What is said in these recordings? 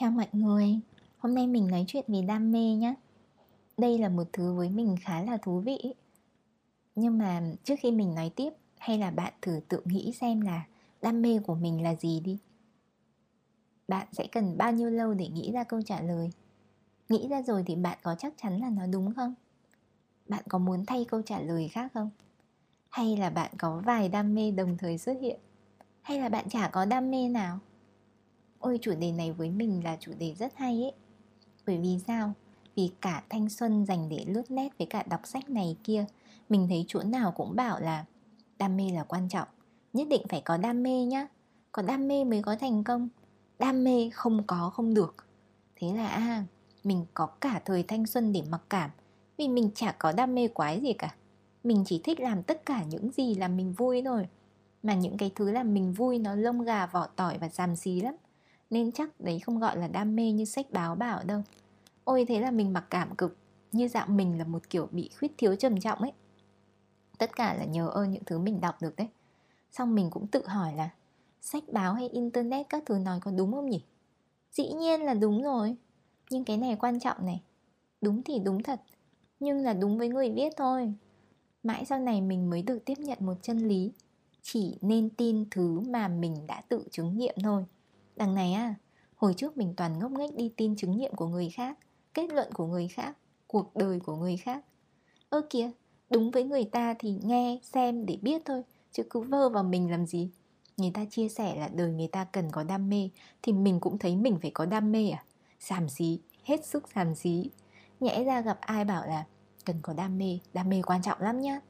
Chào mọi người, hôm nay mình nói chuyện về đam mê nhé Đây là một thứ với mình khá là thú vị Nhưng mà trước khi mình nói tiếp Hay là bạn thử tự nghĩ xem là đam mê của mình là gì đi Bạn sẽ cần bao nhiêu lâu để nghĩ ra câu trả lời Nghĩ ra rồi thì bạn có chắc chắn là nó đúng không? Bạn có muốn thay câu trả lời khác không? Hay là bạn có vài đam mê đồng thời xuất hiện? Hay là bạn chả có đam mê nào? Ôi chủ đề này với mình là chủ đề rất hay ấy. Bởi vì sao? Vì cả thanh xuân dành để lướt nét với cả đọc sách này kia Mình thấy chỗ nào cũng bảo là Đam mê là quan trọng. Nhất định phải có đam mê nhá. Có đam mê mới có thành công. Đam mê không có không được. Thế là à, mình có cả thời thanh xuân để mặc cảm. Vì mình chả có đam mê quái gì cả. Mình chỉ thích làm tất cả những gì làm mình vui thôi. Mà những cái thứ làm mình vui nó lông gà vỏ tỏi và giàm xí lắm nên chắc đấy không gọi là đam mê như sách báo bảo đâu. Ôi, thế là mình mặc cảm cực. Như dạng mình là một kiểu bị khuyết thiếu trầm trọng ấy. Tất cả là nhờ ơn những thứ mình đọc được đấy. Xong mình cũng tự hỏi là, Sách báo hay internet các thứ nói có đúng không nhỉ? Dĩ nhiên là đúng rồi. Nhưng cái này quan trọng này. Đúng thì đúng thật, Nhưng là đúng với người viết thôi. Mãi sau này mình mới được tiếp nhận một chân lý. Chỉ nên tin thứ mà mình đã tự chứng nghiệm thôi. Đằng này à, hồi trước mình toàn ngốc nghếch đi tin chứng nghiệm của người khác, kết luận của người khác, cuộc đời của người khác. Ơ kìa, đúng với người ta thì nghe, xem để biết thôi, chứ cứ vơ vào mình làm gì. Người ta chia sẻ là đời người ta cần có đam mê, thì mình cũng thấy mình phải có đam mê à? Giảm xí, hết sức giảm xí. Nhẽ ra gặp ai bảo là cần có đam mê, đam mê quan trọng lắm nhá.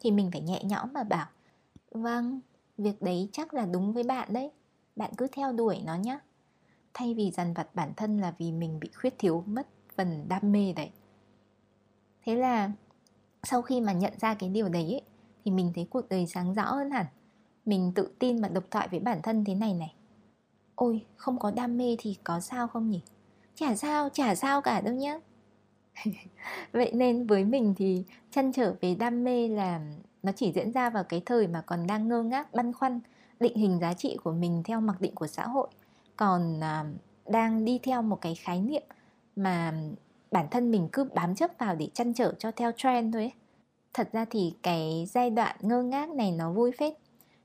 Thì mình phải nhẹ nhõm mà bảo, vâng, việc đấy chắc là đúng với bạn đấy bạn cứ theo đuổi nó nhé thay vì dằn vặt bản thân là vì mình bị khuyết thiếu mất phần đam mê đấy. Thế là sau khi mà nhận ra cái điều đấy ấy, thì mình thấy cuộc đời sáng rõ hơn hẳn. Mình tự tin và độc thoại với bản thân thế này này. Ôi không có đam mê thì có sao không nhỉ? Chả sao chả sao cả đâu nhá. Vậy nên với mình thì chăn trở về đam mê là nó chỉ diễn ra vào cái thời mà còn đang ngơ ngác băn khoăn định hình giá trị của mình theo mặc định của xã hội. Còn à, đang đi theo một cái khái niệm mà bản thân mình cứ bám chấp vào để chăn trở cho theo trend thôi ấy. Thật ra thì cái giai đoạn ngơ ngác này nó vui phết.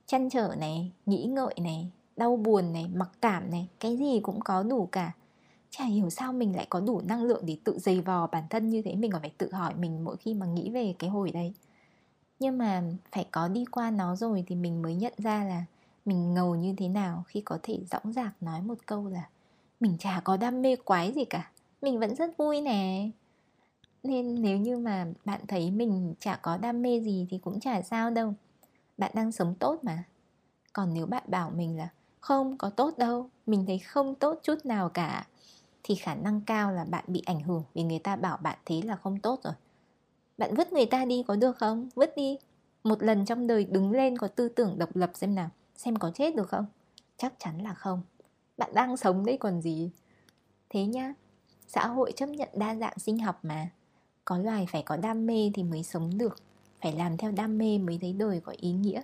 Chăn trở này, nghĩ ngợi này, đau buồn này, mặc cảm này Cái gì cũng có đủ cả. Chả hiểu sao mình lại có đủ năng lượng để tự dày vò bản thân như thế. Mình còn phải tự hỏi mình mỗi khi mà nghĩ về cái hồi đấy. Nhưng mà phải có đi qua nó rồi thì mình mới nhận ra là mình ngầu như thế nào khi có thể dõng dạc nói một câu là, mình chả có đam mê quái gì cả, mình vẫn rất vui nè. Nên nếu như mà bạn thấy mình chả có đam mê gì thì cũng chả sao đâu. Bạn đang sống tốt mà. Còn nếu bạn bảo mình là, không, có tốt đâu, mình thấy không tốt chút nào cả, thì khả năng cao là bạn bị ảnh hưởng vì người ta bảo bạn thế là không tốt rồi. Bạn vứt người ta đi có được không? Vứt đi. Một lần trong đời đứng lên có tư tưởng độc lập xem nào xem có chết được không? Chắc chắn là không. Bạn đang sống đấy còn gì? Thế nhá, xã hội chấp nhận đa dạng sinh học mà. Có loài phải có đam mê thì mới sống được. Phải làm theo đam mê mới thấy đời có ý nghĩa.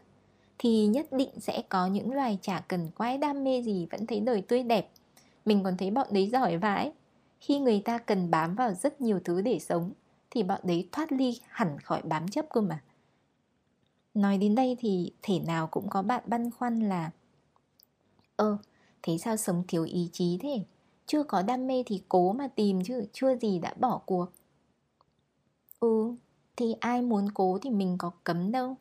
Thì nhất định sẽ có những loài chả cần quái đam mê gì vẫn thấy đời tươi đẹp. Mình còn thấy bọn đấy giỏi vãi. Khi người ta cần bám vào rất nhiều thứ để sống, thì bọn đấy thoát ly hẳn khỏi bám chấp cơ mà. Nói đến đây thì thể nào cũng có bạn băn khoăn là Ơ, thế sao sống thiếu ý chí thế? Chưa có đam mê thì cố mà tìm chứ, chưa gì đã bỏ cuộc. Ừ, thì ai muốn cố thì mình có cấm đâu.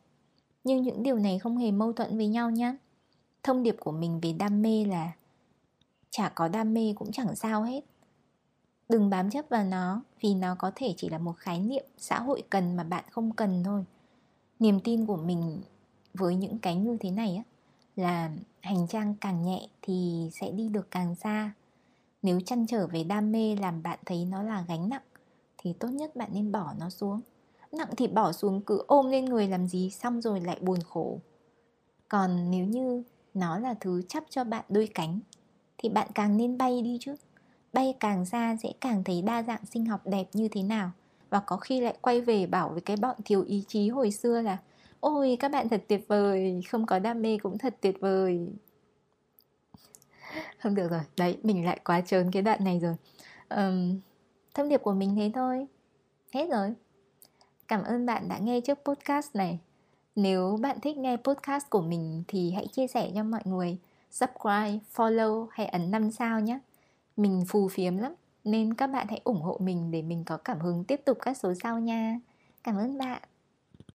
Nhưng những điều này không hề mâu thuẫn với nhau nhá. Thông điệp của mình về đam mê là Chả có đam mê cũng chẳng sao hết. Đừng bám chấp vào nó Vì nó có thể chỉ là một khái niệm xã hội cần mà bạn không cần thôi niềm tin của mình với những cái như thế này á, là hành trang càng nhẹ thì sẽ đi được càng xa. Nếu chăn trở về đam mê làm bạn thấy nó là gánh nặng, thì tốt nhất bạn nên bỏ nó xuống. Nặng thì bỏ xuống cứ ôm lên người làm gì, xong rồi lại buồn khổ. Còn nếu như nó là thứ chắp cho bạn đôi cánh, thì bạn càng nên bay đi chứ bay càng xa sẽ càng thấy đa dạng sinh học đẹp như thế nào và có khi lại quay về bảo với cái bọn thiếu ý chí hồi xưa là ôi các bạn thật tuyệt vời không có đam mê cũng thật tuyệt vời. Không được rồi. Đấy mình lại quá trớn cái đoạn này rồi. Um, thông điệp của mình thế thôi. Hết rồi. Cảm ơn bạn đã nghe trước podcast này. Nếu bạn thích nghe podcast của mình thì hãy chia sẻ cho mọi người. Subscribe follow hay ấn 5 sao nhé. Mình phù phiếm lắm nên các bạn hãy ủng hộ mình để mình có cảm hứng tiếp tục các số sau nha. Cảm ơn bạn.